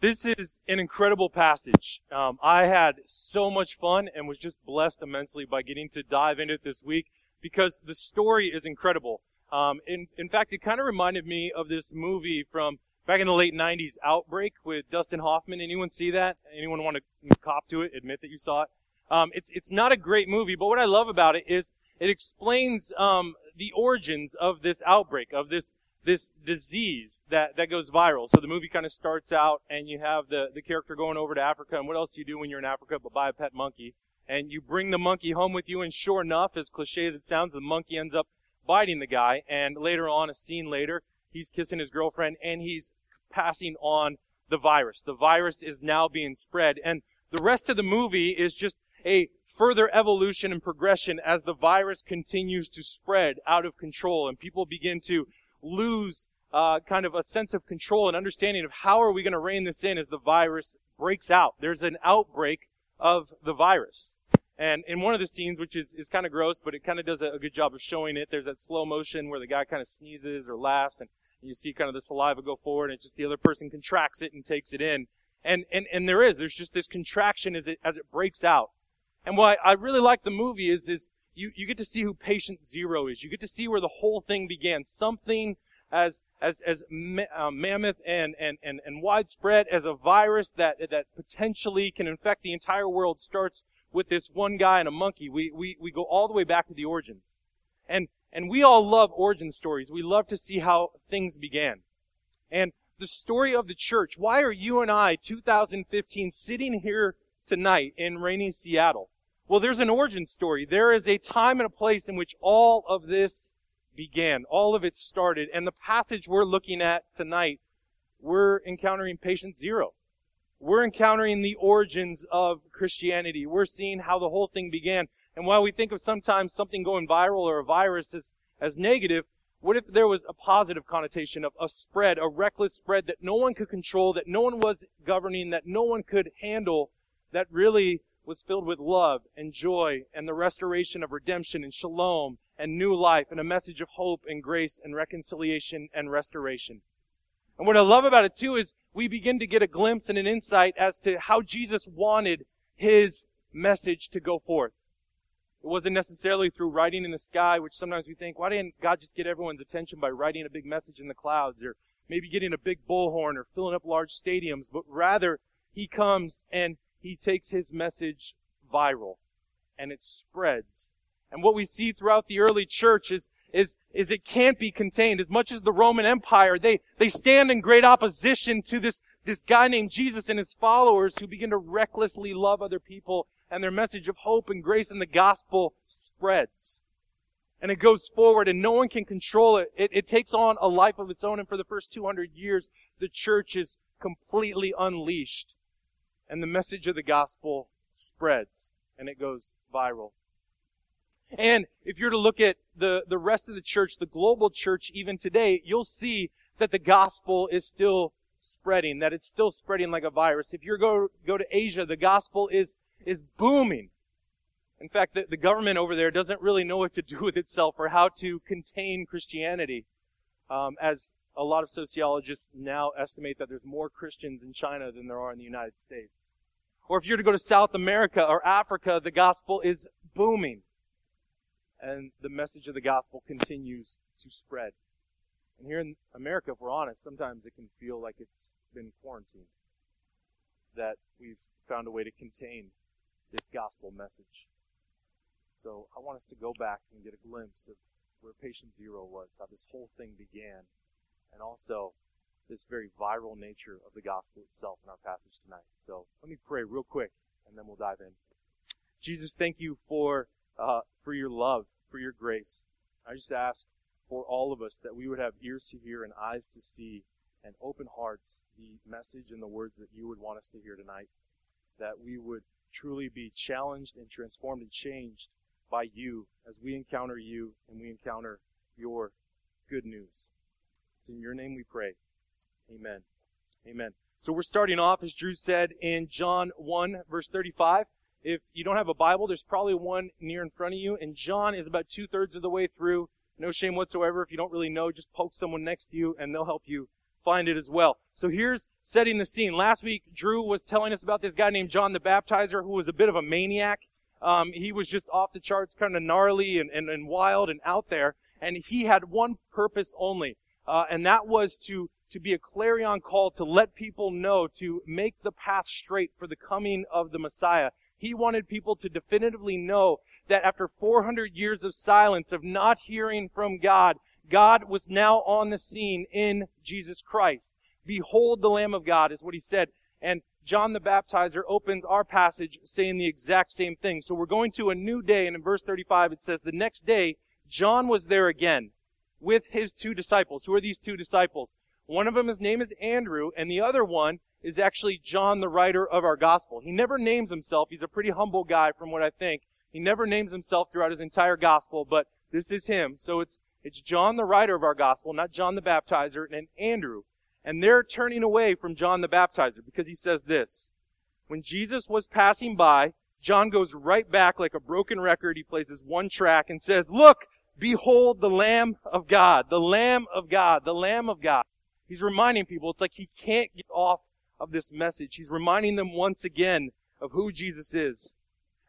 This is an incredible passage. Um, I had so much fun and was just blessed immensely by getting to dive into it this week because the story is incredible. Um, in, in fact, it kind of reminded me of this movie from back in the late 90s, Outbreak with Dustin Hoffman. Anyone see that? Anyone want to cop to it? Admit that you saw it? Um, it's, it's not a great movie, but what I love about it is it explains um, the origins of this outbreak, of this this disease that, that goes viral. So the movie kind of starts out and you have the, the character going over to Africa and what else do you do when you're in Africa but buy a pet monkey? And you bring the monkey home with you and sure enough, as cliche as it sounds, the monkey ends up biting the guy and later on, a scene later, he's kissing his girlfriend and he's passing on the virus. The virus is now being spread and the rest of the movie is just a further evolution and progression as the virus continues to spread out of control and people begin to lose uh, kind of a sense of control and understanding of how are we going to rein this in as the virus breaks out. There's an outbreak of the virus. And in one of the scenes, which is, is kind of gross, but it kind of does a, a good job of showing it, there's that slow motion where the guy kind of sneezes or laughs and you see kind of the saliva go forward and it's just the other person contracts it and takes it in. And, and, and there is, there's just this contraction as it, as it breaks out. And what I really like the movie is, is you, you get to see who patient zero is. You get to see where the whole thing began. Something as, as, as uh, mammoth and, and, and, and widespread as a virus that, that potentially can infect the entire world starts with this one guy and a monkey. We, we, we go all the way back to the origins. And, and we all love origin stories. We love to see how things began. And the story of the church, why are you and I, 2015, sitting here tonight in rainy Seattle? Well, there's an origin story. There is a time and a place in which all of this began. All of it started. And the passage we're looking at tonight, we're encountering patient zero. We're encountering the origins of Christianity. We're seeing how the whole thing began. And while we think of sometimes something going viral or a virus as, as negative, what if there was a positive connotation of a spread, a reckless spread that no one could control, that no one was governing, that no one could handle, that really was filled with love and joy and the restoration of redemption and shalom and new life and a message of hope and grace and reconciliation and restoration. And what I love about it too is we begin to get a glimpse and an insight as to how Jesus wanted his message to go forth. It wasn't necessarily through writing in the sky, which sometimes we think, why didn't God just get everyone's attention by writing a big message in the clouds or maybe getting a big bullhorn or filling up large stadiums, but rather he comes and he takes his message viral and it spreads. And what we see throughout the early church is, is, is it can't be contained. As much as the Roman Empire, they, they stand in great opposition to this, this guy named Jesus and his followers who begin to recklessly love other people and their message of hope and grace and the gospel spreads. And it goes forward and no one can control it. It, it takes on a life of its own and for the first 200 years, the church is completely unleashed and the message of the gospel spreads and it goes viral. And if you're to look at the, the rest of the church, the global church even today, you'll see that the gospel is still spreading, that it's still spreading like a virus. If you go, go to Asia, the gospel is, is booming. In fact, the, the government over there doesn't really know what to do with itself or how to contain Christianity. Um, as a lot of sociologists now estimate that there's more Christians in China than there are in the United States. Or if you're to go to South America or Africa, the gospel is booming. And the message of the gospel continues to spread. And here in America, if we're honest, sometimes it can feel like it's been quarantined. That we've found a way to contain this gospel message. So I want us to go back and get a glimpse of where patient zero was, how this whole thing began, and also this very viral nature of the gospel itself in our passage tonight. So let me pray real quick, and then we'll dive in. Jesus, thank you for uh, for your love, for your grace. I just ask for all of us that we would have ears to hear and eyes to see and open hearts the message and the words that you would want us to hear tonight. That we would truly be challenged and transformed and changed by you as we encounter you and we encounter your good news. In your name we pray. Amen. Amen. So we're starting off, as Drew said, in John 1, verse 35. If you don't have a Bible, there's probably one near in front of you, and John is about two thirds of the way through. No shame whatsoever. If you don't really know, just poke someone next to you, and they'll help you find it as well. So here's setting the scene. Last week, Drew was telling us about this guy named John the Baptizer who was a bit of a maniac. Um, he was just off the charts, kind of gnarly and, and, and wild and out there. And he had one purpose only, uh, and that was to to be a clarion call to let people know to make the path straight for the coming of the Messiah. He wanted people to definitively know that after 400 years of silence, of not hearing from God, God was now on the scene in Jesus Christ. Behold the Lamb of God is what he said. And John the Baptizer opens our passage saying the exact same thing. So we're going to a new day, and in verse 35 it says, The next day, John was there again with his two disciples. Who are these two disciples? One of them, his name is Andrew, and the other one is actually John, the writer of our gospel. He never names himself. He's a pretty humble guy from what I think. He never names himself throughout his entire gospel, but this is him. So it's, it's John, the writer of our gospel, not John the baptizer, and Andrew. And they're turning away from John the baptizer because he says this. When Jesus was passing by, John goes right back like a broken record. He plays his one track and says, look, behold the Lamb of God, the Lamb of God, the Lamb of God. He's reminding people, it's like he can't get off of this message. He's reminding them once again of who Jesus is.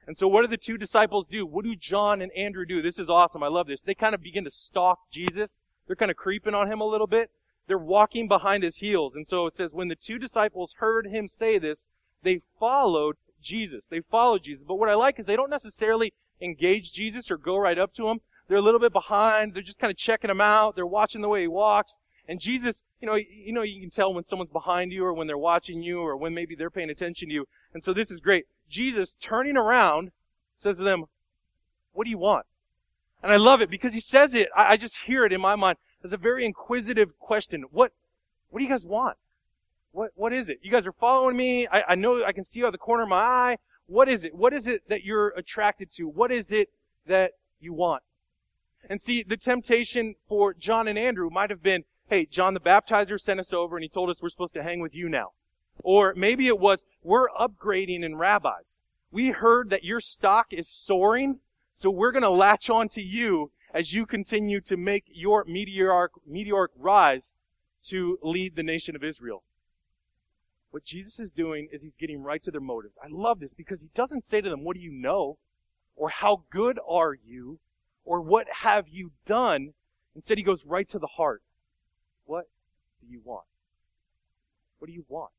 And so what do the two disciples do? What do John and Andrew do? This is awesome. I love this. They kind of begin to stalk Jesus. They're kind of creeping on him a little bit. They're walking behind his heels. And so it says, when the two disciples heard him say this, they followed Jesus. They followed Jesus. But what I like is they don't necessarily engage Jesus or go right up to him. They're a little bit behind. They're just kind of checking him out. They're watching the way he walks. And Jesus, you know, you know, you can tell when someone's behind you or when they're watching you or when maybe they're paying attention to you. And so this is great. Jesus turning around says to them, what do you want? And I love it because he says it. I, I just hear it in my mind as a very inquisitive question. What, what do you guys want? What, what is it? You guys are following me. I, I know I can see you out of the corner of my eye. What is it? What is it that you're attracted to? What is it that you want? And see, the temptation for John and Andrew might have been, hey, John the Baptizer sent us over and he told us we're supposed to hang with you now. Or maybe it was, we're upgrading in rabbis. We heard that your stock is soaring, so we're going to latch on to you as you continue to make your meteoric, meteoric rise to lead the nation of Israel. What Jesus is doing is he's getting right to their motives. I love this because he doesn't say to them, what do you know? Or how good are you? Or what have you done? Instead, he goes right to the heart. What do you want? What do you want?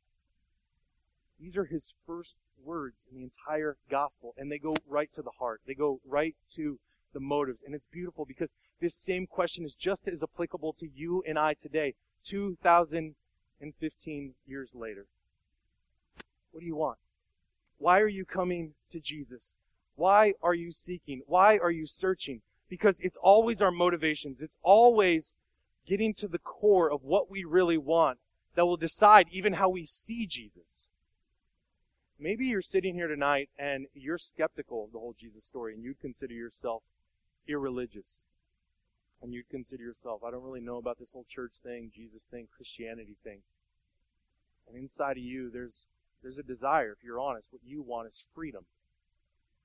These are his first words in the entire gospel, and they go right to the heart. They go right to the motives. And it's beautiful because this same question is just as applicable to you and I today, 2015 years later. What do you want? Why are you coming to Jesus? Why are you seeking? Why are you searching? Because it's always our motivations. It's always getting to the core of what we really want that will decide even how we see Jesus. Maybe you're sitting here tonight and you're skeptical of the whole Jesus story and you'd consider yourself irreligious. And you'd consider yourself, I don't really know about this whole church thing, Jesus thing, Christianity thing. And inside of you, there's, there's a desire, if you're honest, what you want is freedom.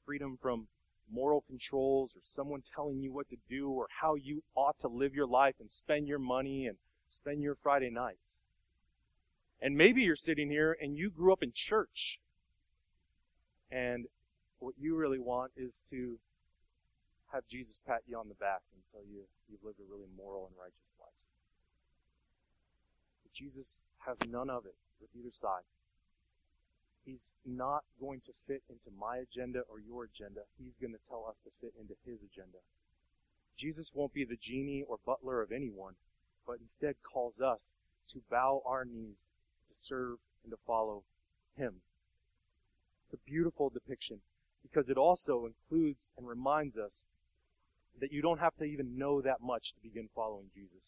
Freedom from moral controls or someone telling you what to do or how you ought to live your life and spend your money and spend your Friday nights. And maybe you're sitting here and you grew up in church. And what you really want is to have Jesus pat you on the back and tell you you've lived a really moral and righteous life. But Jesus has none of it with either side. He's not going to fit into my agenda or your agenda. He's going to tell us to fit into his agenda. Jesus won't be the genie or butler of anyone, but instead calls us to bow our knees, to serve, and to follow him. It's a beautiful depiction because it also includes and reminds us that you don't have to even know that much to begin following Jesus.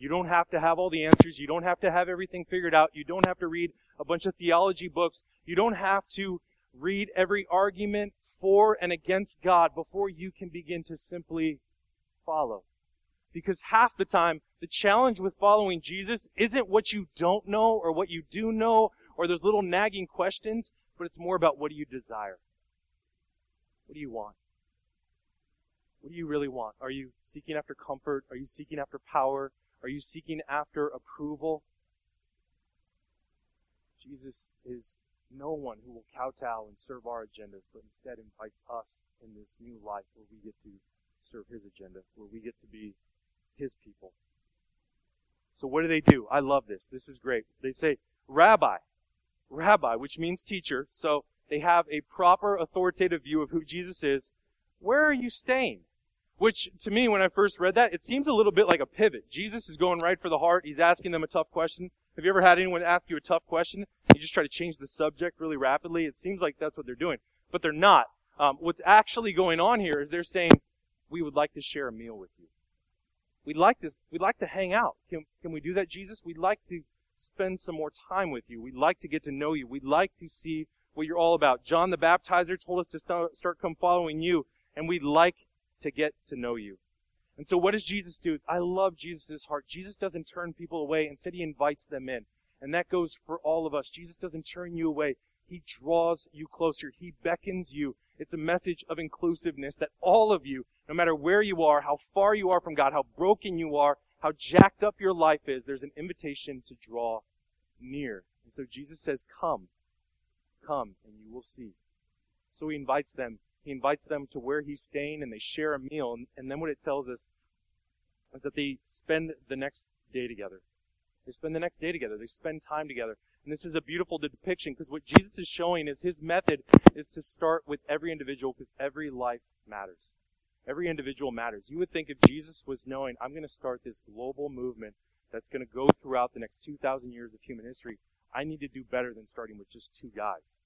You don't have to have all the answers. You don't have to have everything figured out. You don't have to read a bunch of theology books. You don't have to read every argument for and against God before you can begin to simply follow. Because half the time, the challenge with following Jesus isn't what you don't know or what you do know or those little nagging questions, but it's more about what do you desire? What do you want? What do you really want? Are you seeking after comfort? Are you seeking after power? Are you seeking after approval? Jesus is no one who will kowtow and serve our agendas, but instead invites us in this new life where we get to serve his agenda, where we get to be his people. So what do they do? I love this. This is great. They say, Rabbi. Rabbi, which means teacher. So they have a proper authoritative view of who Jesus is. Where are you staying? Which, to me, when I first read that, it seems a little bit like a pivot. Jesus is going right for the heart. He's asking them a tough question. Have you ever had anyone ask you a tough question? You just try to change the subject really rapidly. It seems like that's what they're doing. But they're not. Um, what's actually going on here is they're saying, we would like to share a meal with you. We'd like to, we'd like to hang out. Can, can we do that, Jesus? We'd like to spend some more time with you. We'd like to get to know you. We'd like to see what you're all about. John the Baptizer told us to start, start come following you, and we'd like to get to know you. And so what does Jesus do? I love Jesus' heart. Jesus doesn't turn people away. Instead, he invites them in. And that goes for all of us. Jesus doesn't turn you away. He draws you closer. He beckons you. It's a message of inclusiveness that all of you, no matter where you are, how far you are from God, how broken you are, how jacked up your life is, there's an invitation to draw near. And so Jesus says, come. Come and you will see. So he invites them he invites them to where he's staying and they share a meal. And, and then what it tells us is that they spend the next day together. They spend the next day together. They spend time together. And this is a beautiful depiction because what Jesus is showing is his method is to start with every individual because every life matters. Every individual matters. You would think if Jesus was knowing, I'm going to start this global movement that's going to go throughout the next 2,000 years of human history, I need to do better than starting with just two guys.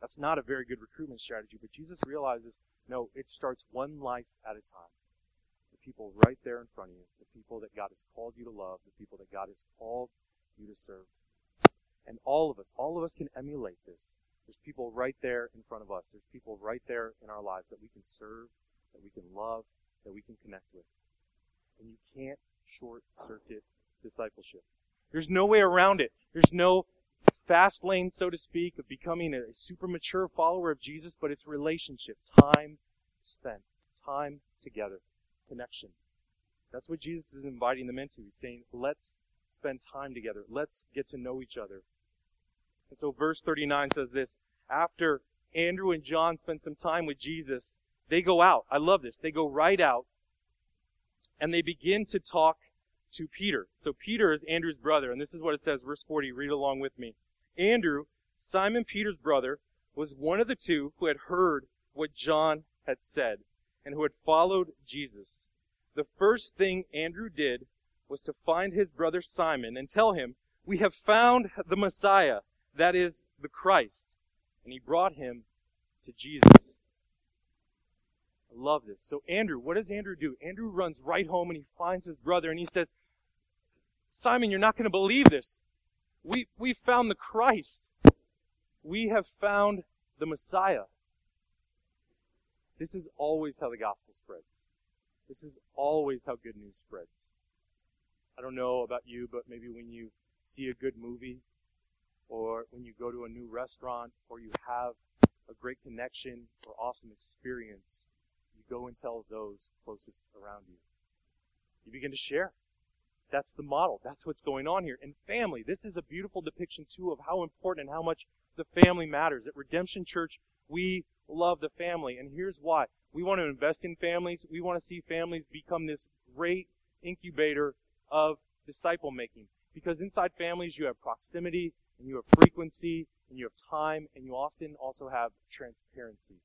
That's not a very good recruitment strategy, but Jesus realizes, no, it starts one life at a time. The people right there in front of you, the people that God has called you to love, the people that God has called you to serve. And all of us, all of us can emulate this. There's people right there in front of us. There's people right there in our lives that we can serve, that we can love, that we can connect with. And you can't short circuit discipleship. There's no way around it. There's no fast lane, so to speak, of becoming a super mature follower of Jesus, but it's relationship, time spent, time together, connection. That's what Jesus is inviting them into. He's saying, let's spend time together. Let's get to know each other. And so verse 39 says this, after Andrew and John spend some time with Jesus, they go out. I love this. They go right out and they begin to talk to Peter. So Peter is Andrew's brother, and this is what it says, verse 40. Read along with me. Andrew, Simon Peter's brother, was one of the two who had heard what John had said and who had followed Jesus. The first thing Andrew did was to find his brother Simon and tell him, We have found the Messiah, that is, the Christ. And he brought him to Jesus. I love this. So Andrew, what does Andrew do? Andrew runs right home and he finds his brother and he says, Simon, you're not going to believe this. We, we found the Christ. We have found the Messiah. This is always how the gospel spreads. This is always how good news spreads. I don't know about you, but maybe when you see a good movie, or when you go to a new restaurant, or you have a great connection or awesome experience, you go and tell those closest around you. You begin to share. That's the model. That's what's going on here. And family, this is a beautiful depiction too of how important and how much the family matters. At Redemption Church, we love the family. And here's why. We want to invest in families. We want to see families become this great incubator of disciple making. Because inside families, you have proximity, and you have frequency, and you have time, and you often also have transparency.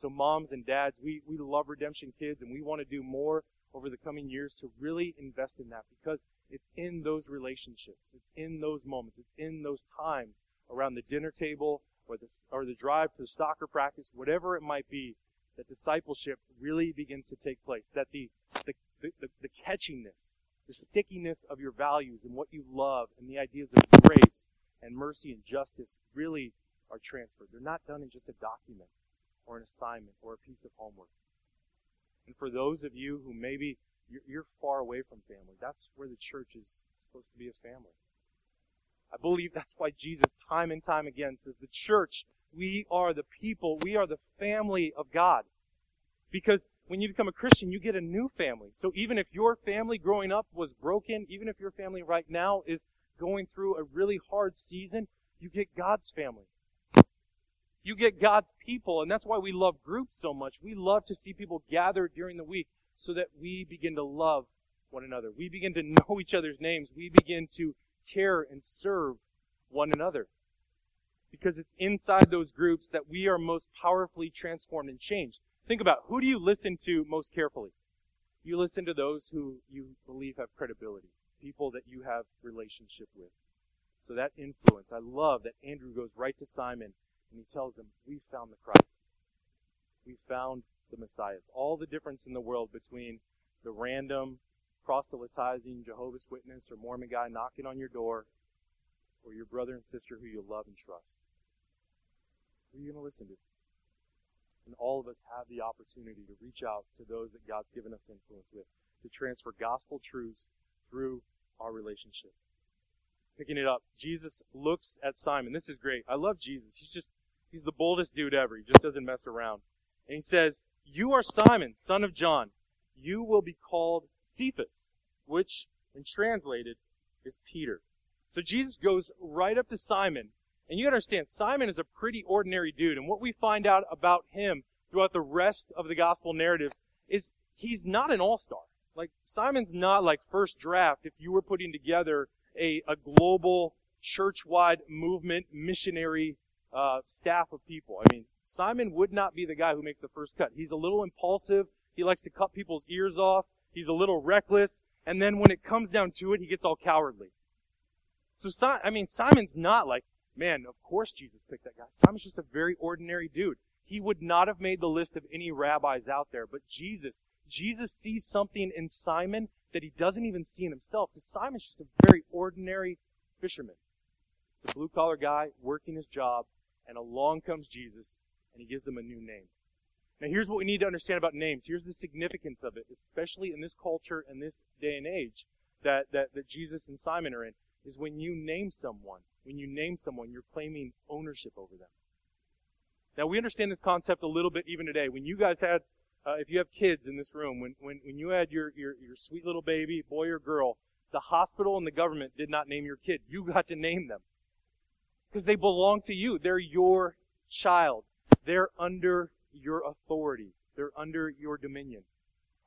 So moms and dads, we, we love Redemption Kids, and we want to do more over the coming years to really invest in that because it's in those relationships, it's in those moments, it's in those times around the dinner table or the, or the drive to the soccer practice, whatever it might be, that discipleship really begins to take place. That the, the, the, the catchiness, the stickiness of your values and what you love and the ideas of grace and mercy and justice really are transferred. They're not done in just a document or an assignment or a piece of homework. And for those of you who maybe you're, far away from family, that's where the church is supposed to be a family. I believe that's why Jesus time and time again says the church, we are the people, we are the family of God. Because when you become a Christian, you get a new family. So even if your family growing up was broken, even if your family right now is going through a really hard season, You get God's family. You get God's people, and that's why we love groups so much. We love to see people gather during the week so that we begin to love one another. We begin to know each other's names. We begin to care and serve one another. Because it's inside those groups that we are most powerfully transformed and changed. Think about who do you listen to most carefully? You listen to those who you believe have credibility, people that you have relationship with. So that influence, I love that Andrew goes right to Simon and he tells him, we found the Christ. We found the Messiah. It's all the difference in the world between the random proselytizing Jehovah's Witness or Mormon guy knocking on your door or your brother and sister who you love and trust. Who are you going to listen to? And all of us have the opportunity to reach out to those that God's given us influence with, to transfer gospel truths through our relationship. Picking it up, Jesus looks at Simon. This is great. I love Jesus. He's just, he's the boldest dude ever. He just doesn't mess around. And he says, You are Simon, son of John. You will be called Cephas, which, when translated, is Peter. So Jesus goes right up to Simon and you understand, Simon is a pretty ordinary dude. And what we find out about him throughout the rest of the gospel narrative is he's not an all-star. Like, Simon's not like first draft if you were putting together a, a global, church-wide movement, missionary, uh, staff of people. I mean, Simon would not be the guy who makes the first cut. He's a little impulsive. He likes to cut people's ears off. He's a little reckless. And then when it comes down to it, he gets all cowardly. So, I mean, Simon's not like man, of course Jesus picked that guy. Simon's just a very ordinary dude. He would not have made the list of any rabbis out there, but Jesus, Jesus sees something in Simon that he doesn't even see in himself. Because Simon's just a very ordinary fisherman. The blue collar guy working his job, and along comes Jesus, and he gives them a new name. Now here's what we need to understand about names. Here's the significance of it, especially in this culture and this day and age that, that, that Jesus and Simon are in is when you name someone, when you name someone, you're claiming ownership over them. Now we understand this concept a little bit even today. When you guys had, uh, if you have kids in this room, when, when, when you had your, your, your sweet little baby, boy or girl, the hospital and the government did not name your kid. You got to name them. Because they belong to you. They're your child. They're under your authority. They're under your dominion.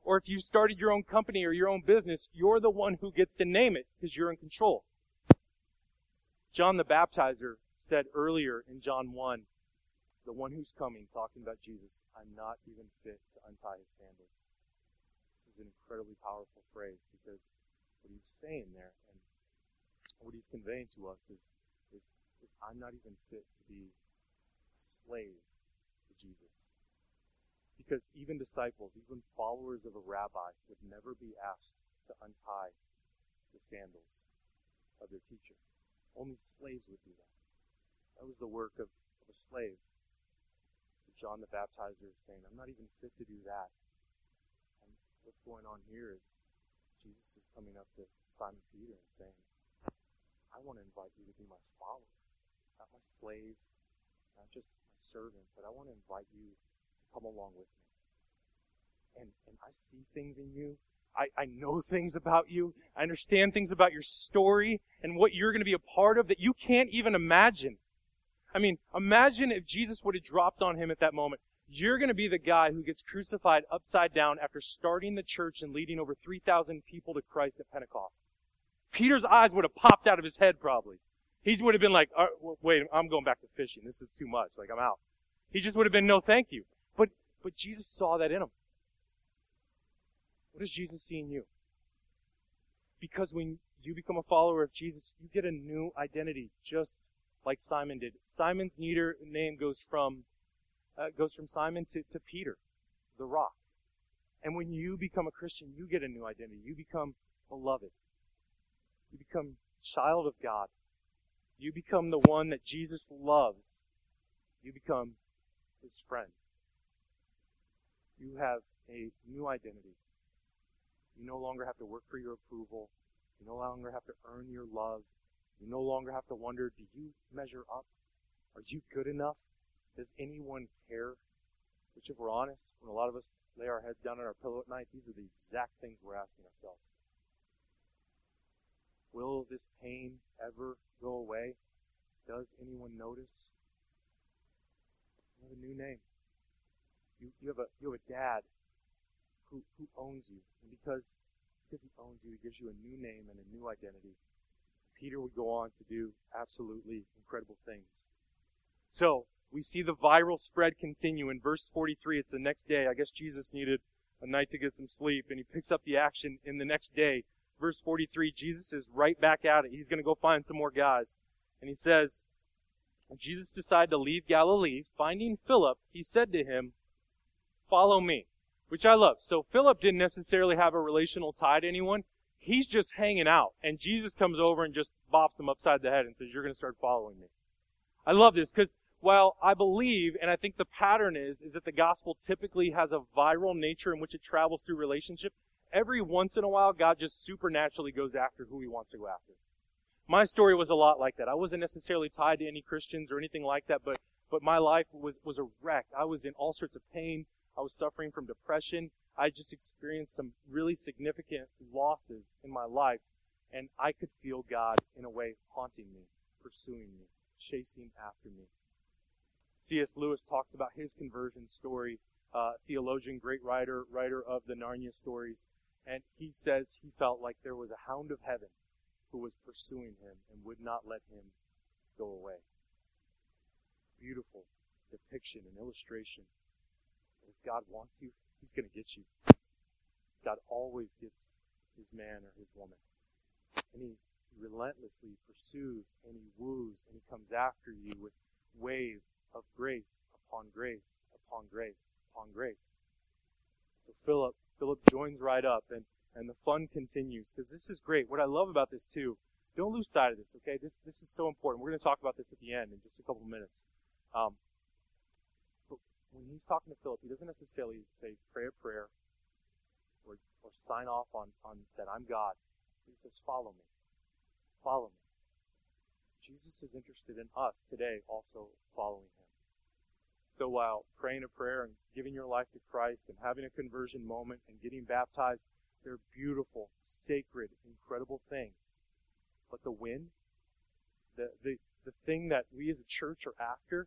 Or if you started your own company or your own business, you're the one who gets to name it because you're in control. John the Baptizer said earlier in John 1, the one who's coming, talking about Jesus, I'm not even fit to untie his sandals. This is an incredibly powerful phrase because what he's saying there and what he's conveying to us is, is, is I'm not even fit to be a slave to Jesus. Because even disciples, even followers of a rabbi would never be asked to untie the sandals of their teacher. Only slaves would do that. That was the work of, of a slave. So John the Baptizer is saying, I'm not even fit to do that. And what's going on here is Jesus is coming up to Simon Peter and saying, I want to invite you to be my follower, not my slave, not just my servant, but I want to invite you to come along with me. And, and I see things in you I, I know things about you. I understand things about your story and what you're going to be a part of that you can't even imagine. I mean, imagine if Jesus would have dropped on him at that moment. You're going to be the guy who gets crucified upside down after starting the church and leading over 3,000 people to Christ at Pentecost. Peter's eyes would have popped out of his head probably. He would have been like, uh, wait, I'm going back to fishing. This is too much. Like, I'm out. He just would have been, no thank you. But, but Jesus saw that in him. What does Jesus see in you? Because when you become a follower of Jesus, you get a new identity, just like Simon did. Simon's neater name goes from uh, goes from Simon to, to Peter, the rock. And when you become a Christian, you get a new identity. You become beloved. You become child of God. You become the one that Jesus loves. You become his friend. You have a new identity. You no longer have to work for your approval. You no longer have to earn your love. You no longer have to wonder, do you measure up? Are you good enough? Does anyone care? Which, if we're honest, when a lot of us lay our heads down on our pillow at night, these are the exact things we're asking ourselves. Will this pain ever go away? does anyone notice? You have a new name. You, you have a you have a dad who, who owns you. And because because he owns you, he gives you a new name and a new identity. Peter would go on to do absolutely incredible things. So, we see the viral spread continue. In verse 43, it's the next day. I guess Jesus needed a night to get some sleep, and he picks up the action in the next day. Verse 43, Jesus is right back at it. He's going to go find some more guys. And he says, Jesus decided to leave Galilee. Finding Philip, he said to him, Follow me. Which I love. So Philip didn't necessarily have a relational tie to anyone. He's just hanging out. And Jesus comes over and just bops him upside the head and says, You're going to start following me. I love this because while I believe, and I think the pattern is, is that the gospel typically has a viral nature in which it travels through relationship, every once in a while, God just supernaturally goes after who he wants to go after. My story was a lot like that. I wasn't necessarily tied to any Christians or anything like that, but, but my life was, was a wreck. I was in all sorts of pain. I was suffering from depression. I just experienced some really significant losses in my life, and I could feel God in a way haunting me, pursuing me, chasing after me. C.S. Lewis talks about his conversion story, uh, theologian, great writer, writer of the Narnia stories, and he says he felt like there was a hound of heaven who was pursuing him and would not let him go away. Beautiful depiction and illustration. If God wants you, He's going to get you. God always gets his man or his woman. And he relentlessly pursues and he woos and he comes after you with wave of grace upon grace upon grace upon grace. So Philip, Philip joins right up and, and the fun continues because this is great. What I love about this too, don't lose sight of this, okay? This, this is so important. We're going to talk about this at the end in just a couple minutes. Um, but when he's talking to Philip, he doesn't necessarily say, pray a prayer or, or sign off on, on that I'm God. He says, follow me. Follow me. Jesus is interested in us today also following him. So while praying a prayer and giving your life to Christ and having a conversion moment and getting baptized, they're beautiful, sacred, incredible things. But the win, the, the, the thing that we as a church are after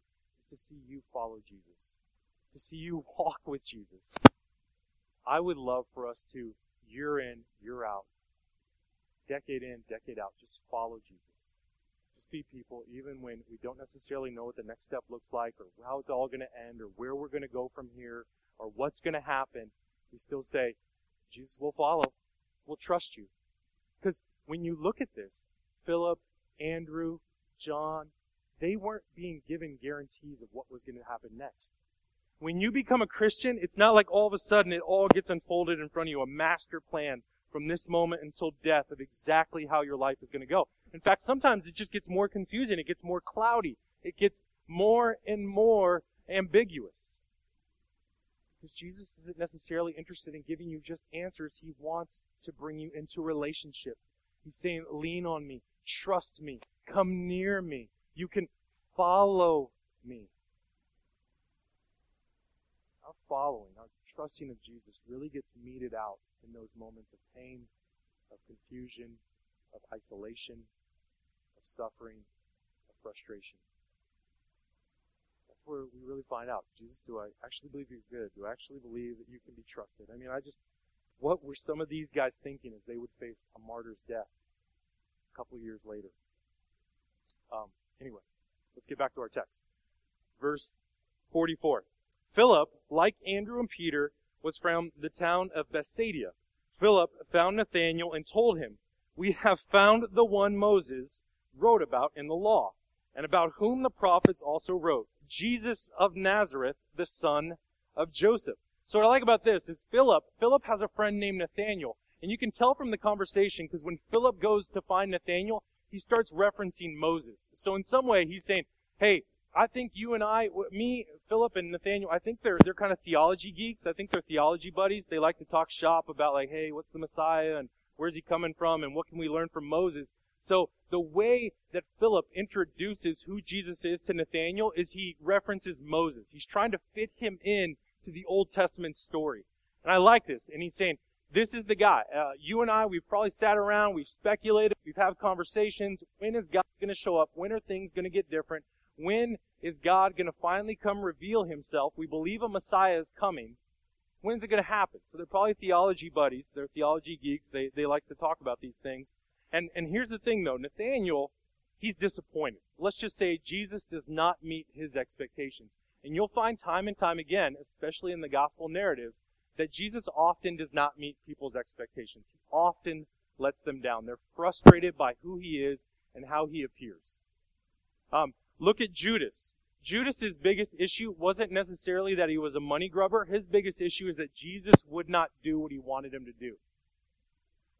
is to see you follow Jesus. To see you walk with Jesus. I would love for us to, year in, year out, decade in, decade out, just follow Jesus people even when we don't necessarily know what the next step looks like or how it's all going to end or where we're going to go from here or what's going to happen. We still say, Jesus will follow. We'll trust you. Because when you look at this, Philip, Andrew, John, they weren't being given guarantees of what was going to happen next. When you become a Christian, it's not like all of a sudden it all gets unfolded in front of you, a master plan from this moment until death of exactly how your life is going to go. In fact, sometimes it just gets more confusing. It gets more cloudy. It gets more and more ambiguous. Because Jesus isn't necessarily interested in giving you just answers. He wants to bring you into relationship. He's saying, lean on me, trust me, come near me. You can follow me. Our following, our trusting of Jesus really gets meted out in those moments of pain, of confusion, of isolation, of suffering, of frustration. That's where we really find out, Jesus, do I actually believe you're good? Do I actually believe that you can be trusted? I mean, I just, what were some of these guys thinking as they would face a martyr's death a couple years later? Um, anyway, let's get back to our text. Verse 44. Philip, like Andrew and Peter, was from the town of Bethsaida. Philip found Nathanael and told him, We have found the one Moses wrote about in the law, and about whom the prophets also wrote, Jesus of Nazareth, the son of Joseph. So what I like about this is Philip, Philip has a friend named Nathanael, and you can tell from the conversation because when Philip goes to find Nathanael, he starts referencing Moses. So in some way he's saying, hey, I think you and I, me, Philip and Nathanael, I think they're they're kind of theology geeks. I think they're theology buddies. They like to talk shop about like, hey, what's the Messiah and where's he coming from and what can we learn from Moses. So the way that Philip introduces who Jesus is to Nathanael is he references Moses. He's trying to fit him in to the Old Testament story. And I like this. And he's saying, this is the guy. Uh, you and I, we've probably sat around, we've speculated, we've had conversations. When is God going to show up? When are things going to get different? When is God going to finally come reveal himself? We believe a Messiah is coming. When's it going to happen? So they're probably theology buddies. They're theology geeks. They, they like to talk about these things. And, and here's the thing though. Nathanael, he's disappointed. Let's just say Jesus does not meet his expectations. And you'll find time and time again, especially in the gospel narratives, that Jesus often does not meet people's expectations. He often lets them down. They're frustrated by who he is and how he appears. Um, look at Judas. Judas's biggest issue wasn't necessarily that he was a money grubber. His biggest issue is that Jesus would not do what he wanted him to do.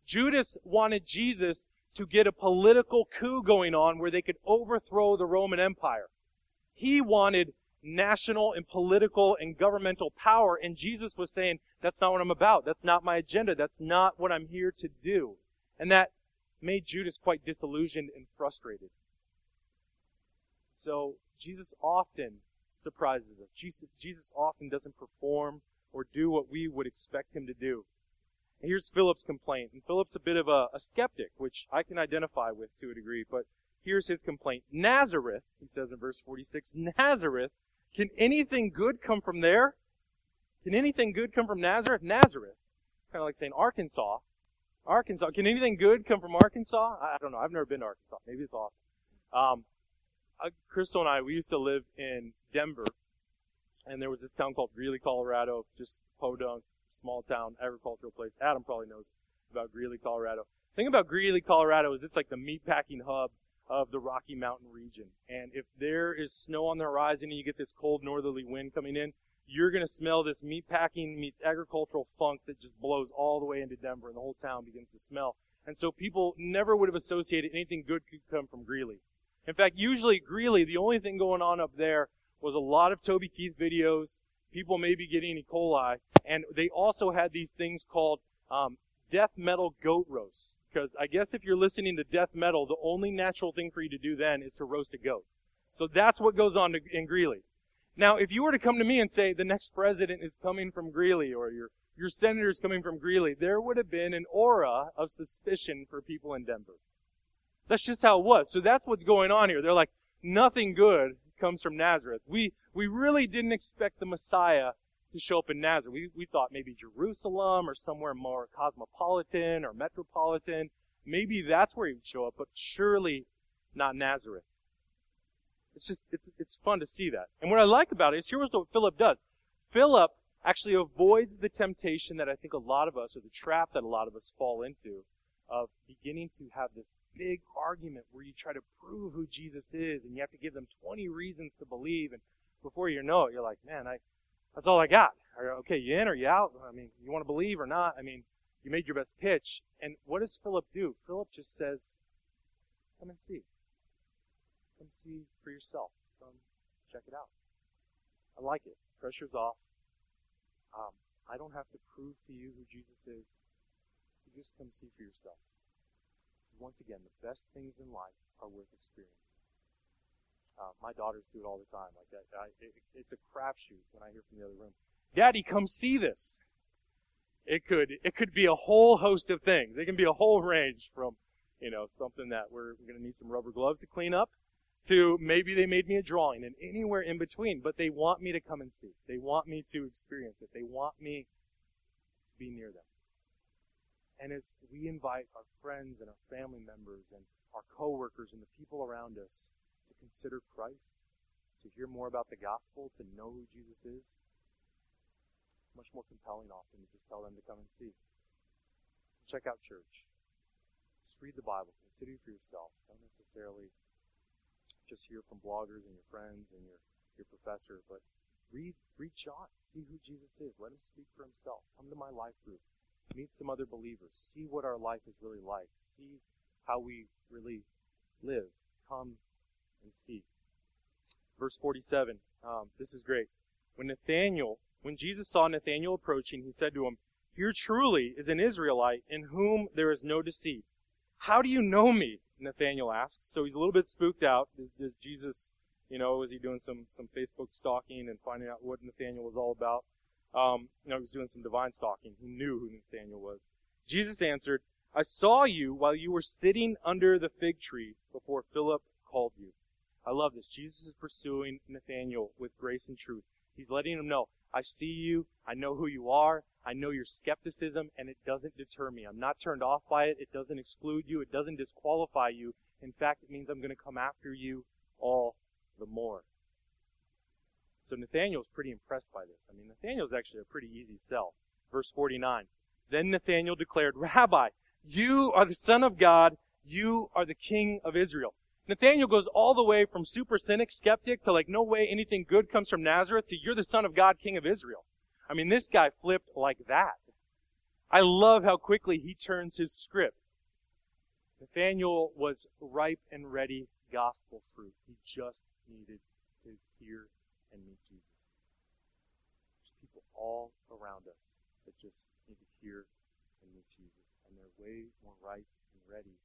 Judas wanted Jesus to get a political coup going on where they could overthrow the Roman Empire. He wanted national and political and governmental power. And Jesus was saying, that's not what I'm about. That's not my agenda. That's not what I'm here to do. And that made Judas quite disillusioned and frustrated. So Jesus often surprises us. Jesus, often doesn't perform or do what we would expect him to do. Here's Philip's complaint. And Philip's a bit of a, a skeptic, which I can identify with to a degree, but here's his complaint. Nazareth, he says in verse 46, Nazareth can anything good come from there? Can anything good come from Nazareth? Nazareth. Kind of like saying Arkansas. Arkansas. Can anything good come from Arkansas? I, don't know. I've never been to Arkansas. Maybe it's awesome. Um, uh, Crystal and I, we used to live in Denver, and there was this town called Greeley, Colorado, just podunk, small town, agricultural place. Adam probably knows about Greeley, Colorado. The thing about Greeley, Colorado is it's like the meatpacking hub of the Rocky Mountain region. And if there is snow on the horizon and you get this cold northerly wind coming in, you're going to smell this meat packing meets agricultural funk that just blows all the way into Denver and the whole town begins to smell. And so people never would have associated anything good could come from Greeley. In fact, usually Greeley, the only thing going on up there was a lot of Toby Keith videos, people may be getting E. coli, and they also had these things called um, death metal goat roasts. Because I guess if you're listening to death metal, the only natural thing for you to do then is to roast a goat. So that's what goes on to, in Greeley. Now, if you were to come to me and say the next president is coming from Greeley or your your senator is coming from Greeley, there would have been an aura of suspicion for people in Denver. That's just how it was. So that's what's going on here. They're like, nothing good comes from Nazareth. We we really didn't expect the Messiah to show up in Nazareth. We, we thought maybe Jerusalem or somewhere more cosmopolitan or metropolitan. Maybe that's where he would show up, but surely not Nazareth. It's just, it's, it's fun to see that. And what I like about it is here's what Philip does. Philip actually avoids the temptation that I think a lot of us, or the trap that a lot of us fall into, of beginning to have this big argument where you try to prove who Jesus is and you have to give them 20 reasons to believe and before you know it, you're like, man, I, that's all I got. Okay, you in or you out? I mean, you want to believe or not? I mean, you made your best pitch. And what does Philip do? Philip just says, come and see. Come see for yourself. Come check it out. I like it. Pressure's off. Um, I don't have to prove to you who Jesus is. You just come see for yourself. Once again, the best things in life are worth experiencing. Uh, my daughters do it all the time. Like that, I, it, it's a crapshoot when I hear from the other room. Daddy, come see this. It could it could be a whole host of things. It can be a whole range from you know something that we're, we're going to need some rubber gloves to clean up to maybe they made me a drawing and anywhere in between. But they want me to come and see. They want me to experience it. They want me to be near them. And as we invite our friends and our family members and our coworkers and the people around us to consider Christ, to hear more about the gospel, to know who Jesus is, much more compelling often to just tell them to come and see. Check out church. Just read the Bible. Consider for yourself. Don't necessarily just hear from bloggers and your friends and your, your professor, but read read John. See who Jesus is. Let him speak for himself. Come to my life group. Meet some other believers. See what our life is really like. See how we really live. Come and see. Verse 47, um, this is great. When Nathanael, when Jesus saw Nathanael approaching, he said to him, Here truly is an Israelite in whom there is no deceit. How do you know me? Nathanael asks. So he's a little bit spooked out. Does, Jesus, you know, is he doing some, some Facebook stalking and finding out what Nathanael was all about? Um, you know, he was doing some divine stalking. He knew who Nathanael was. Jesus answered, I saw you while you were sitting under the fig tree before Philip called you. I love this. Jesus is pursuing Nathanael with grace and truth. He's letting him know, I see you. I know who you are. I know your skepticism, and it doesn't deter me. I'm not turned off by it. It doesn't exclude you. It doesn't disqualify you. In fact, it means I'm going to come after you all the more. So Nathanael's pretty impressed by this. I mean, Nathanael's actually a pretty easy sell. Verse 49. Then Nathanael declared, Rabbi, you are the Son of God. You are the King of Israel. Nathanael goes all the way from super cynic, skeptic, to like, no way anything good comes from Nazareth, to you're the Son of God, King of Israel. I mean, this guy flipped like that. I love how quickly he turns his script. Nathanael was ripe and ready gospel fruit. He just needed to hear and meet Jesus. There's people all around us that just need to hear and meet Jesus. And they're way more ripe and ready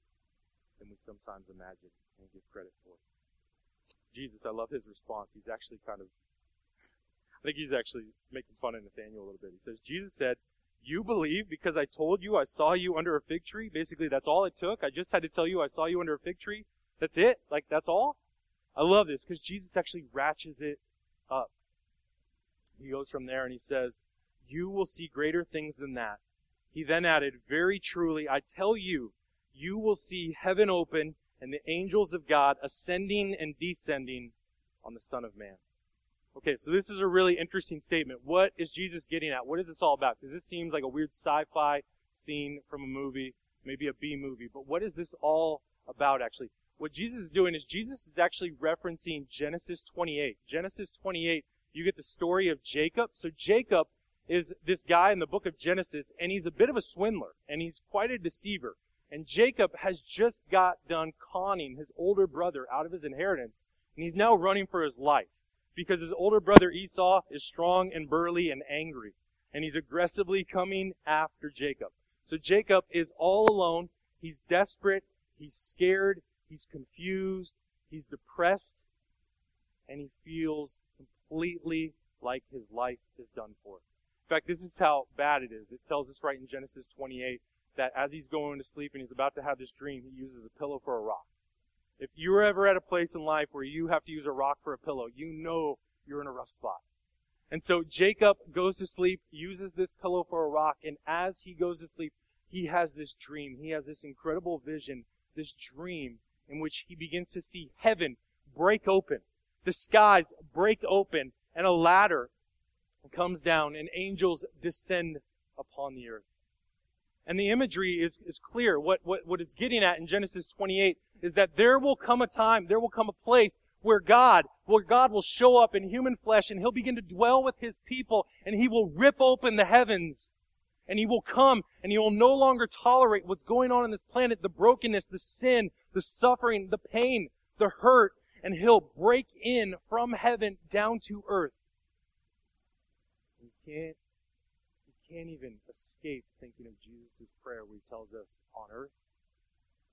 than we sometimes imagine and give credit for. Jesus, I love his response. He's actually kind of, I think he's actually making fun of Nathanael a little bit. He says, Jesus said, you believe because I told you I saw you under a fig tree? Basically, that's all it took. I just had to tell you I saw you under a fig tree. That's it? Like, that's all? I love this because Jesus actually ratchets it up. He goes from there and he says, You will see greater things than that. He then added, Very truly, I tell you, you will see heaven open and the angels of God ascending and descending on the Son of Man. Okay, so this is a really interesting statement. What is Jesus getting at? What is this all about? Because this seems like a weird sci-fi scene from a movie, maybe a B movie. But what is this all about actually? What Jesus is doing is Jesus is actually referencing Genesis 28. Genesis 28, you get the story of Jacob. So Jacob is this guy in the book of Genesis, and he's a bit of a swindler, and he's quite a deceiver. And Jacob has just got done conning his older brother out of his inheritance, and he's now running for his life because his older brother Esau is strong and burly and angry, and he's aggressively coming after Jacob. So Jacob is all alone. He's desperate. He's scared. He's confused. He's depressed. And he feels completely like his life is done for. In fact, this is how bad it is. It tells us right in Genesis 28 that as he's going to sleep and he's about to have this dream, he uses a pillow for a rock. If you're ever at a place in life where you have to use a rock for a pillow, you know you're in a rough spot. And so Jacob goes to sleep, uses this pillow for a rock, and as he goes to sleep, he has this dream. He has this incredible vision, this dream in which he begins to see heaven break open, the skies break open, and a ladder comes down, and angels descend upon the earth. And the imagery is, is clear. What, what, what it's getting at in Genesis 28 is that there will come a time, there will come a place where God, where God will show up in human flesh and He'll begin to dwell with His people and He will rip open the heavens. And He will come and He will no longer tolerate what's going on in this planet, the brokenness, the sin, the suffering, the pain, the hurt, and He'll break in from heaven down to earth. You can't you can't even escape thinking of Jesus' prayer where he tells us, on earth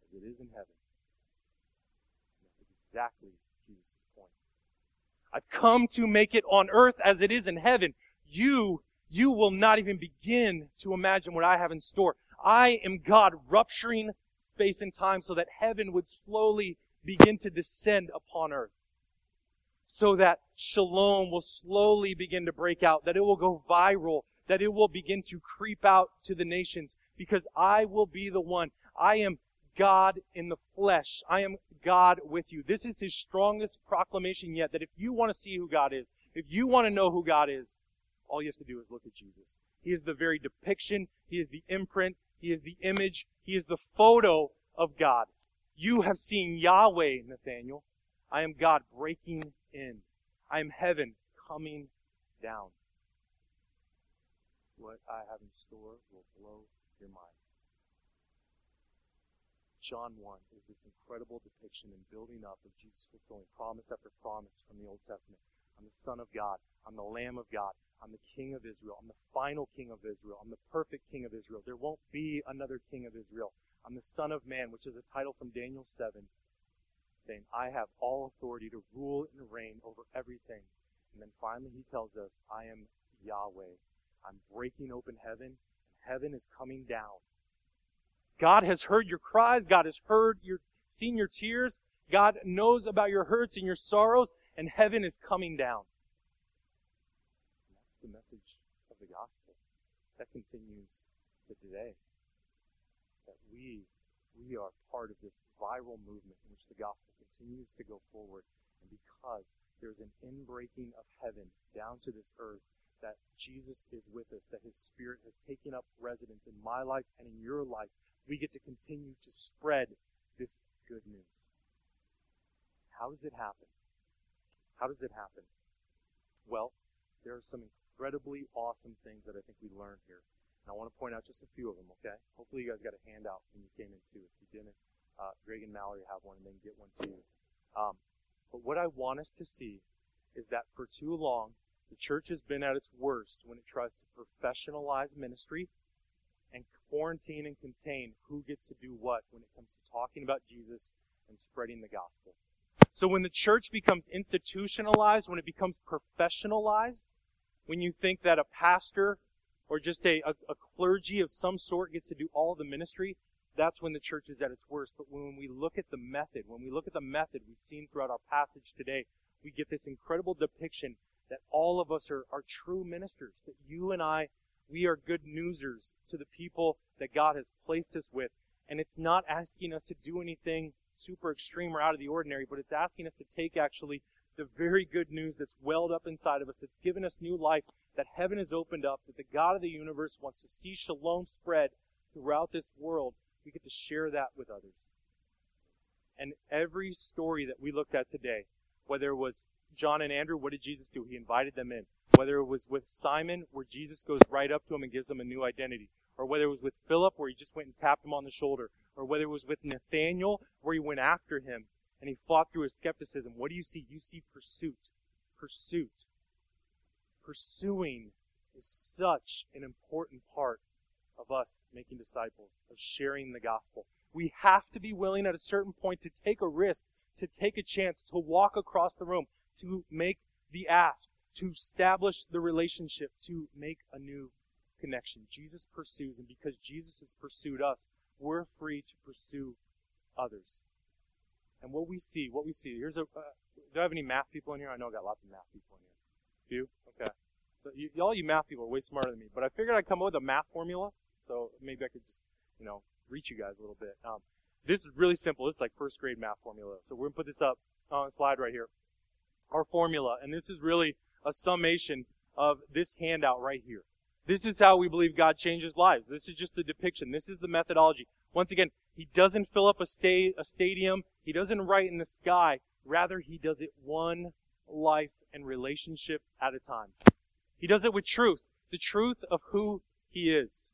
as it is in heaven. And that's exactly Jesus' point. I've come to make it on earth as it is in heaven. You, you will not even begin to imagine what I have in store. I am God rupturing space and time so that heaven would slowly begin to descend upon earth. So that shalom will slowly begin to break out, that it will go viral, that it will begin to creep out to the nations because I will be the one. I am God in the flesh. I am God with you. This is his strongest proclamation yet that if you want to see who God is, if you want to know who God is, all you have to do is look at Jesus. He is the very depiction. He is the imprint. He is the image. He is the photo of God. You have seen Yahweh, Nathanael. I am God breaking in. I am heaven coming down what I have in store will blow your mind. John 1 is this incredible depiction and building up of Jesus fulfilling promise after promise from the Old Testament. I'm the Son of God. I'm the Lamb of God. I'm the King of Israel. I'm the final King of Israel. I'm the perfect King of Israel. There won't be another King of Israel. I'm the Son of Man, which is a title from Daniel 7, saying, I have all authority to rule and reign over everything. And then finally he tells us, I am Yahweh, I'm breaking open heaven, and heaven is coming down. God has heard your cries. God has heard your, seen your tears. God knows about your hurts and your sorrows, and heaven is coming down. That's the message of the gospel. That continues to today. That we, we are part of this viral movement in which the gospel continues to go forward. And because there's an inbreaking of heaven down to this earth, that Jesus is with us, that His Spirit has taken up residence in my life and in your life, we get to continue to spread this good news. How does it happen? How does it happen? Well, there are some incredibly awesome things that I think we learned here. And I want to point out just a few of them, okay? Hopefully you guys got a handout when you came in too. If you didn't, uh, Greg and Mallory have one and then get one too. Um, but what I want us to see is that for too long, the church has been at its worst when it tries to professionalize ministry and quarantine and contain who gets to do what when it comes to talking about Jesus and spreading the gospel. So when the church becomes institutionalized, when it becomes professionalized, when you think that a pastor or just a, a, a, clergy of some sort gets to do all the ministry, that's when the church is at its worst. But when we look at the method, when we look at the method we've seen throughout our passage today, we get this incredible depiction that all of us are, are true ministers, that you and I, we are good newsers to the people that God has placed us with. And it's not asking us to do anything super extreme or out of the ordinary, but it's asking us to take actually the very good news that's welled up inside of us, that's given us new life, that heaven has opened up, that the God of the universe wants to see shalom spread throughout this world. We get to share that with others. And every story that we looked at today, whether it was John and Andrew, what did Jesus do? He invited them in. Whether it was with Simon, where Jesus goes right up to him and gives him a new identity or whether it was with Philip where he just went and tapped him on the shoulder, or whether it was with Nathanael where he went after him and he fought through his skepticism. What do you see? You see pursuit. Pursuit. Pursuing is such an important part of us making disciples, of sharing the gospel. We have to be willing at a certain point to take a risk, to take a chance, to walk across the room, to make the ask, to establish the relationship, to make a new connection. Jesus pursues, and because Jesus has pursued us, we're free to pursue others. And what we see, what we see, here's a, uh, do I have any math people in here? I know I got lots of math people in here. Few? Okay. So you, all you math people are way smarter than me, but I figured I'd come up with a math formula, so maybe I could just, you know, reach you guys a little bit. Um, this is really simple. Is like first grade math formula. So we're gonna put this up on a slide right here. Our formula, and this is really a summation of this handout right here. This is how we believe God changes lives. This is just the depiction. This is the methodology. Once again, He doesn't fill up a, sta- a stadium. He doesn't write in the sky. Rather, He does it one life and relationship at a time. He does it with truth. The truth of who He is.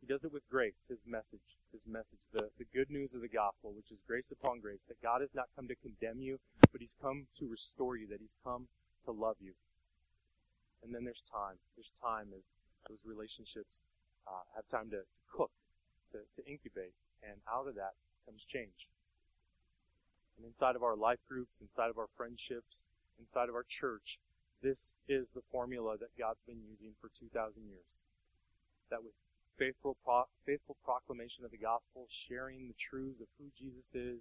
He does it with grace, His message. His message, the, the good news of the gospel, which is grace upon grace, that God has not come to condemn you, but He's come to restore you, that He's come to love you. And then there's time. There's time as those relationships uh, have time to, to cook, to, to incubate, and out of that comes change. And inside of our life groups, inside of our friendships, inside of our church, this is the formula that God's been using for 2,000 years. That with faithful, pro- faithful proclamation of the gospel, sharing the truths of who Jesus is,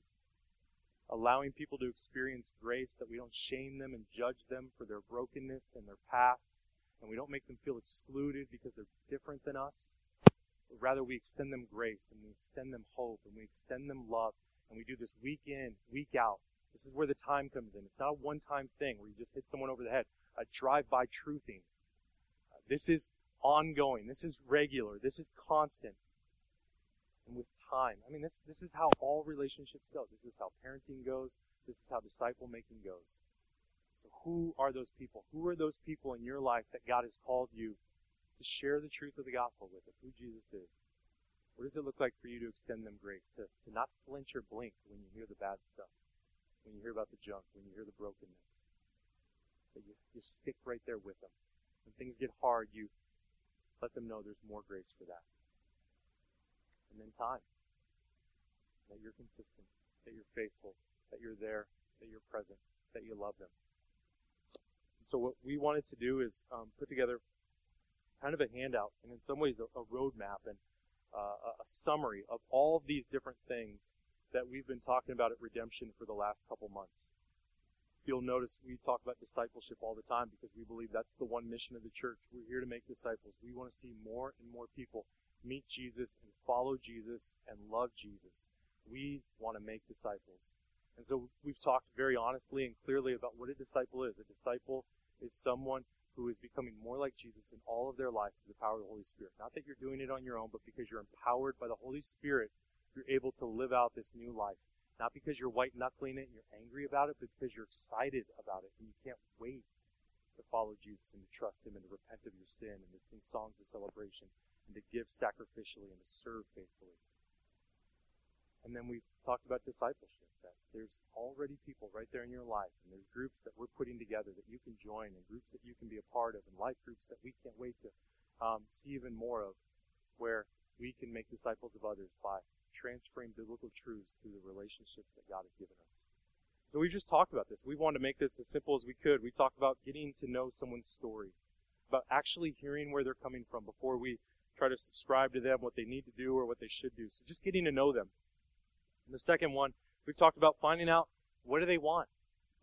allowing people to experience grace, that we don't shame them and judge them for their brokenness and their past, and we don't make them feel excluded because they're different than us. But rather, we extend them grace and we extend them hope and we extend them love. And we do this week in, week out. This is where the time comes in. It's not a one time thing where you just hit someone over the head. A drive by truthing. This is ongoing. This is regular. This is constant. And with time. I mean, this, this is how all relationships go. This is how parenting goes. This is how disciple making goes. So who are those people? Who are those people in your life that God has called you to share the truth of the gospel with, of who Jesus is? What does it look like for you to extend them grace, to, to not flinch or blink when you hear the bad stuff, when you hear about the junk, when you hear the brokenness? That you, you stick right there with them. When things get hard, you let them know there's more grace for that. And then time. That you're consistent, that you're faithful, that you're there, that you're present, that you love them so what we wanted to do is um, put together kind of a handout, and in some ways a, a roadmap and uh, a summary of all of these different things that we've been talking about at Redemption for the last couple months. You'll notice we talk about discipleship all the time because we believe that's the one mission of the church. We're here to make disciples. We want to see more and more people meet Jesus and follow Jesus and love Jesus. We want to make disciples. And so we've talked very honestly and clearly about what a disciple is. A disciple is someone who is becoming more like Jesus in all of their life through the power of the Holy Spirit. Not that you're doing it on your own, but because you're empowered by the Holy Spirit, you're able to live out this new life. Not because you're white knuckling it and you're angry about it, but because you're excited about it and you can't wait to follow Jesus and to trust Him and to repent of your sin and to sing songs of celebration and to give sacrificially and to serve faithfully. And then we've talked about discipleship, that there's already people right there in your life, and there's groups that we're putting together that you can join, and groups that you can be a part of, and life groups that we can't wait to um, see even more of, where we can make disciples of others by transferring biblical truths through the relationships that God has given us. So we just talked about this. We wanted to make this as simple as we could. We talked about getting to know someone's story, about actually hearing where they're coming from before we try to subscribe to them what they need to do or what they should do. So just getting to know them. And the second one, we've talked about finding out what do they want.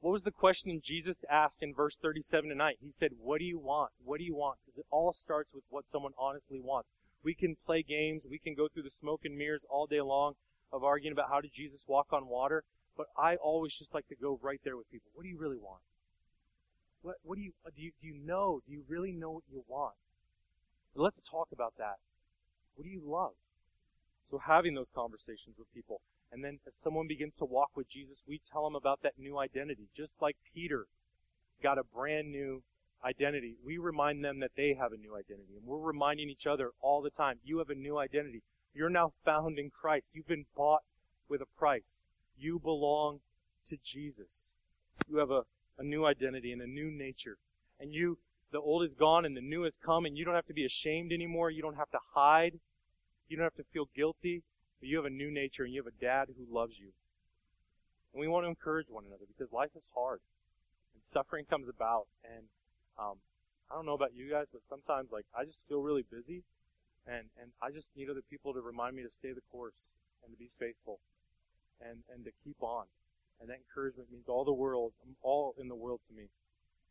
What was the question Jesus asked in verse 37 tonight? He said, What do you want? What do you want? Because it all starts with what someone honestly wants. We can play games, we can go through the smoke and mirrors all day long of arguing about how did Jesus walk on water, but I always just like to go right there with people. What do you really want? What, what do you, uh, do you, do you know? Do you really know what you want? Let's talk about that. What do you love? So having those conversations with people. And then as someone begins to walk with Jesus, we tell them about that new identity. Just like Peter got a brand new identity, we remind them that they have a new identity. And we're reminding each other all the time, you have a new identity. You're now found in Christ. You've been bought with a price. You belong to Jesus. You have a, a new identity and a new nature. And you, the old is gone and the new has come and you don't have to be ashamed anymore. You don't have to hide. You don't have to feel guilty. But you have a new nature and you have a dad who loves you. And we want to encourage one another because life is hard and suffering comes about. And um, I don't know about you guys, but sometimes like I just feel really busy, and and I just need other people to remind me to stay the course and to be faithful, and and to keep on. And that encouragement means all the world, all in the world to me.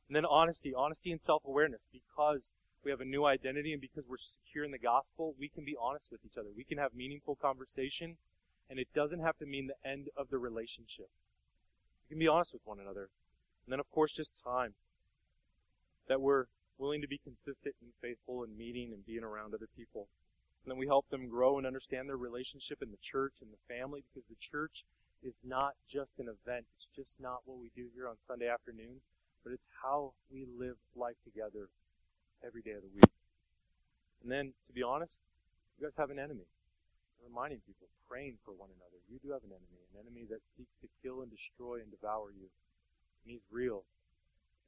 And then honesty, honesty and self-awareness, because we have a new identity and because we're secure in the gospel, we can be honest with each other. We can have meaningful conversations, and it doesn't have to mean the end of the relationship. We can be honest with one another. And then, of course, just time. That we're willing to be consistent and faithful in meeting and being around other people. And then we help them grow and understand their relationship in the church and the family because the church is not just an event. It's just not what we do here on Sunday afternoons, but it's how we live life together every day of the week. And then, to be honest, you guys have an enemy. Reminding people, praying for one another. You do have an enemy, an enemy that seeks to kill and destroy and devour you. And he's real.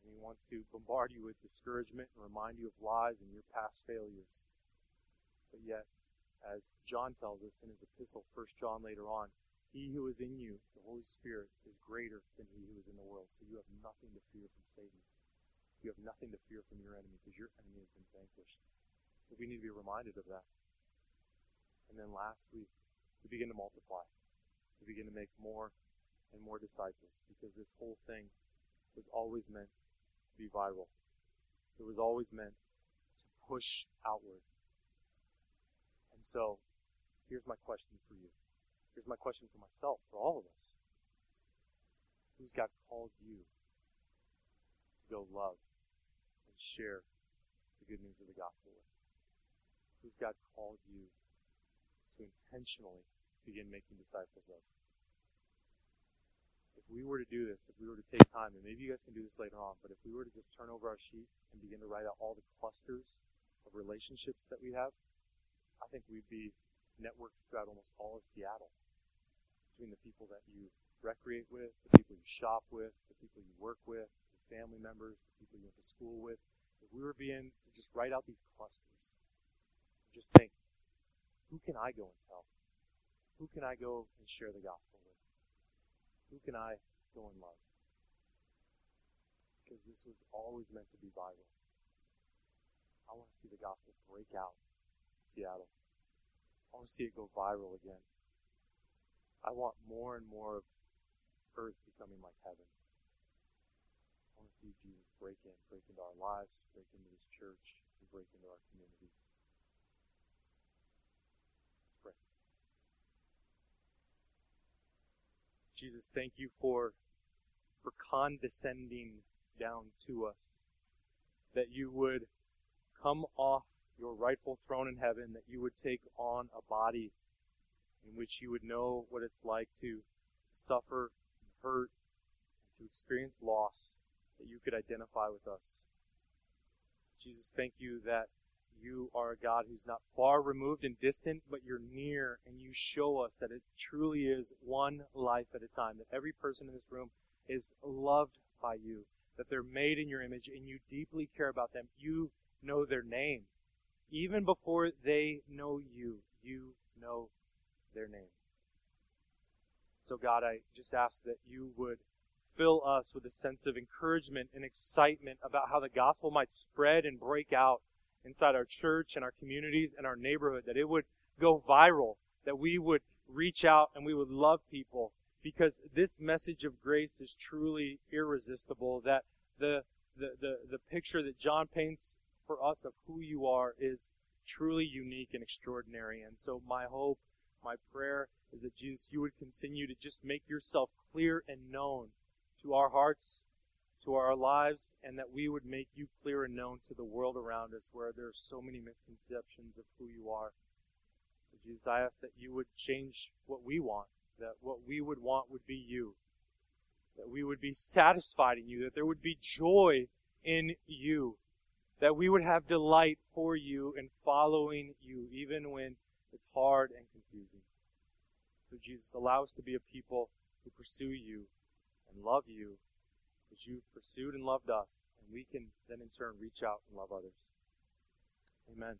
And he wants to bombard you with discouragement and remind you of lies and your past failures. But yet, as John tells us in his epistle, 1 John later on, he who is in you, the Holy Spirit, is greater than he who is in the world. So you have nothing to fear from Satan. You have nothing to fear from your enemy because your enemy has been vanquished. But we need to be reminded of that. And then last, we, we begin to multiply. We begin to make more and more disciples because this whole thing was always meant to be viral. It was always meant to push outward. And so, here's my question for you. Here's my question for myself, for all of us. Who's God called you to go love? Share the good news of the gospel with? Who's God called you to intentionally begin making disciples of? If we were to do this, if we were to take time, and maybe you guys can do this later on, but if we were to just turn over our sheets and begin to write out all the clusters of relationships that we have, I think we'd be networked throughout almost all of Seattle. Between the people that you recreate with, the people you shop with, the people you work with, family members, the people you went to school with, if we were being to just write out these clusters, just think, who can I go and tell? Who can I go and share the gospel with? Who can I go and love? Because this was always meant to be viral. I want to see the gospel break out in Seattle. I want to see it go viral again. I want more and more of earth becoming like heaven. See Jesus break in, break into our lives, break into this church, and break into our communities. Let's pray. Jesus, thank you for for condescending down to us. That you would come off your rightful throne in heaven, that you would take on a body in which you would know what it's like to suffer and hurt and to experience loss, that you could identify with us. Jesus, thank you that you are a God who's not far removed and distant, but you're near and you show us that it truly is one life at a time, that every person in this room is loved by you, that they're made in your image and you deeply care about them. You know their name. Even before they know you, you know their name. So, God, I just ask that you would fill us with a sense of encouragement and excitement about how the gospel might spread and break out inside our church and our communities and our neighborhood, that it would go viral, that we would reach out and we would love people because this message of grace is truly irresistible, that the, the, the, the picture that John paints for us of who you are is truly unique and extraordinary. And so my hope my prayer is that Jesus, you would continue to just make yourself clear and known to our hearts, to our lives, and that we would make you clear and known to the world around us where there are so many misconceptions of who you are. So Jesus, I ask that you would change what we want, that what we would want would be you, that we would be satisfied in you, that there would be joy in you, that we would have delight for you and following you, even when it's hard and confusing. So, Jesus, allow us to be a people who pursue you and love you as you've pursued and loved us, and we can then in turn reach out and love others. Amen.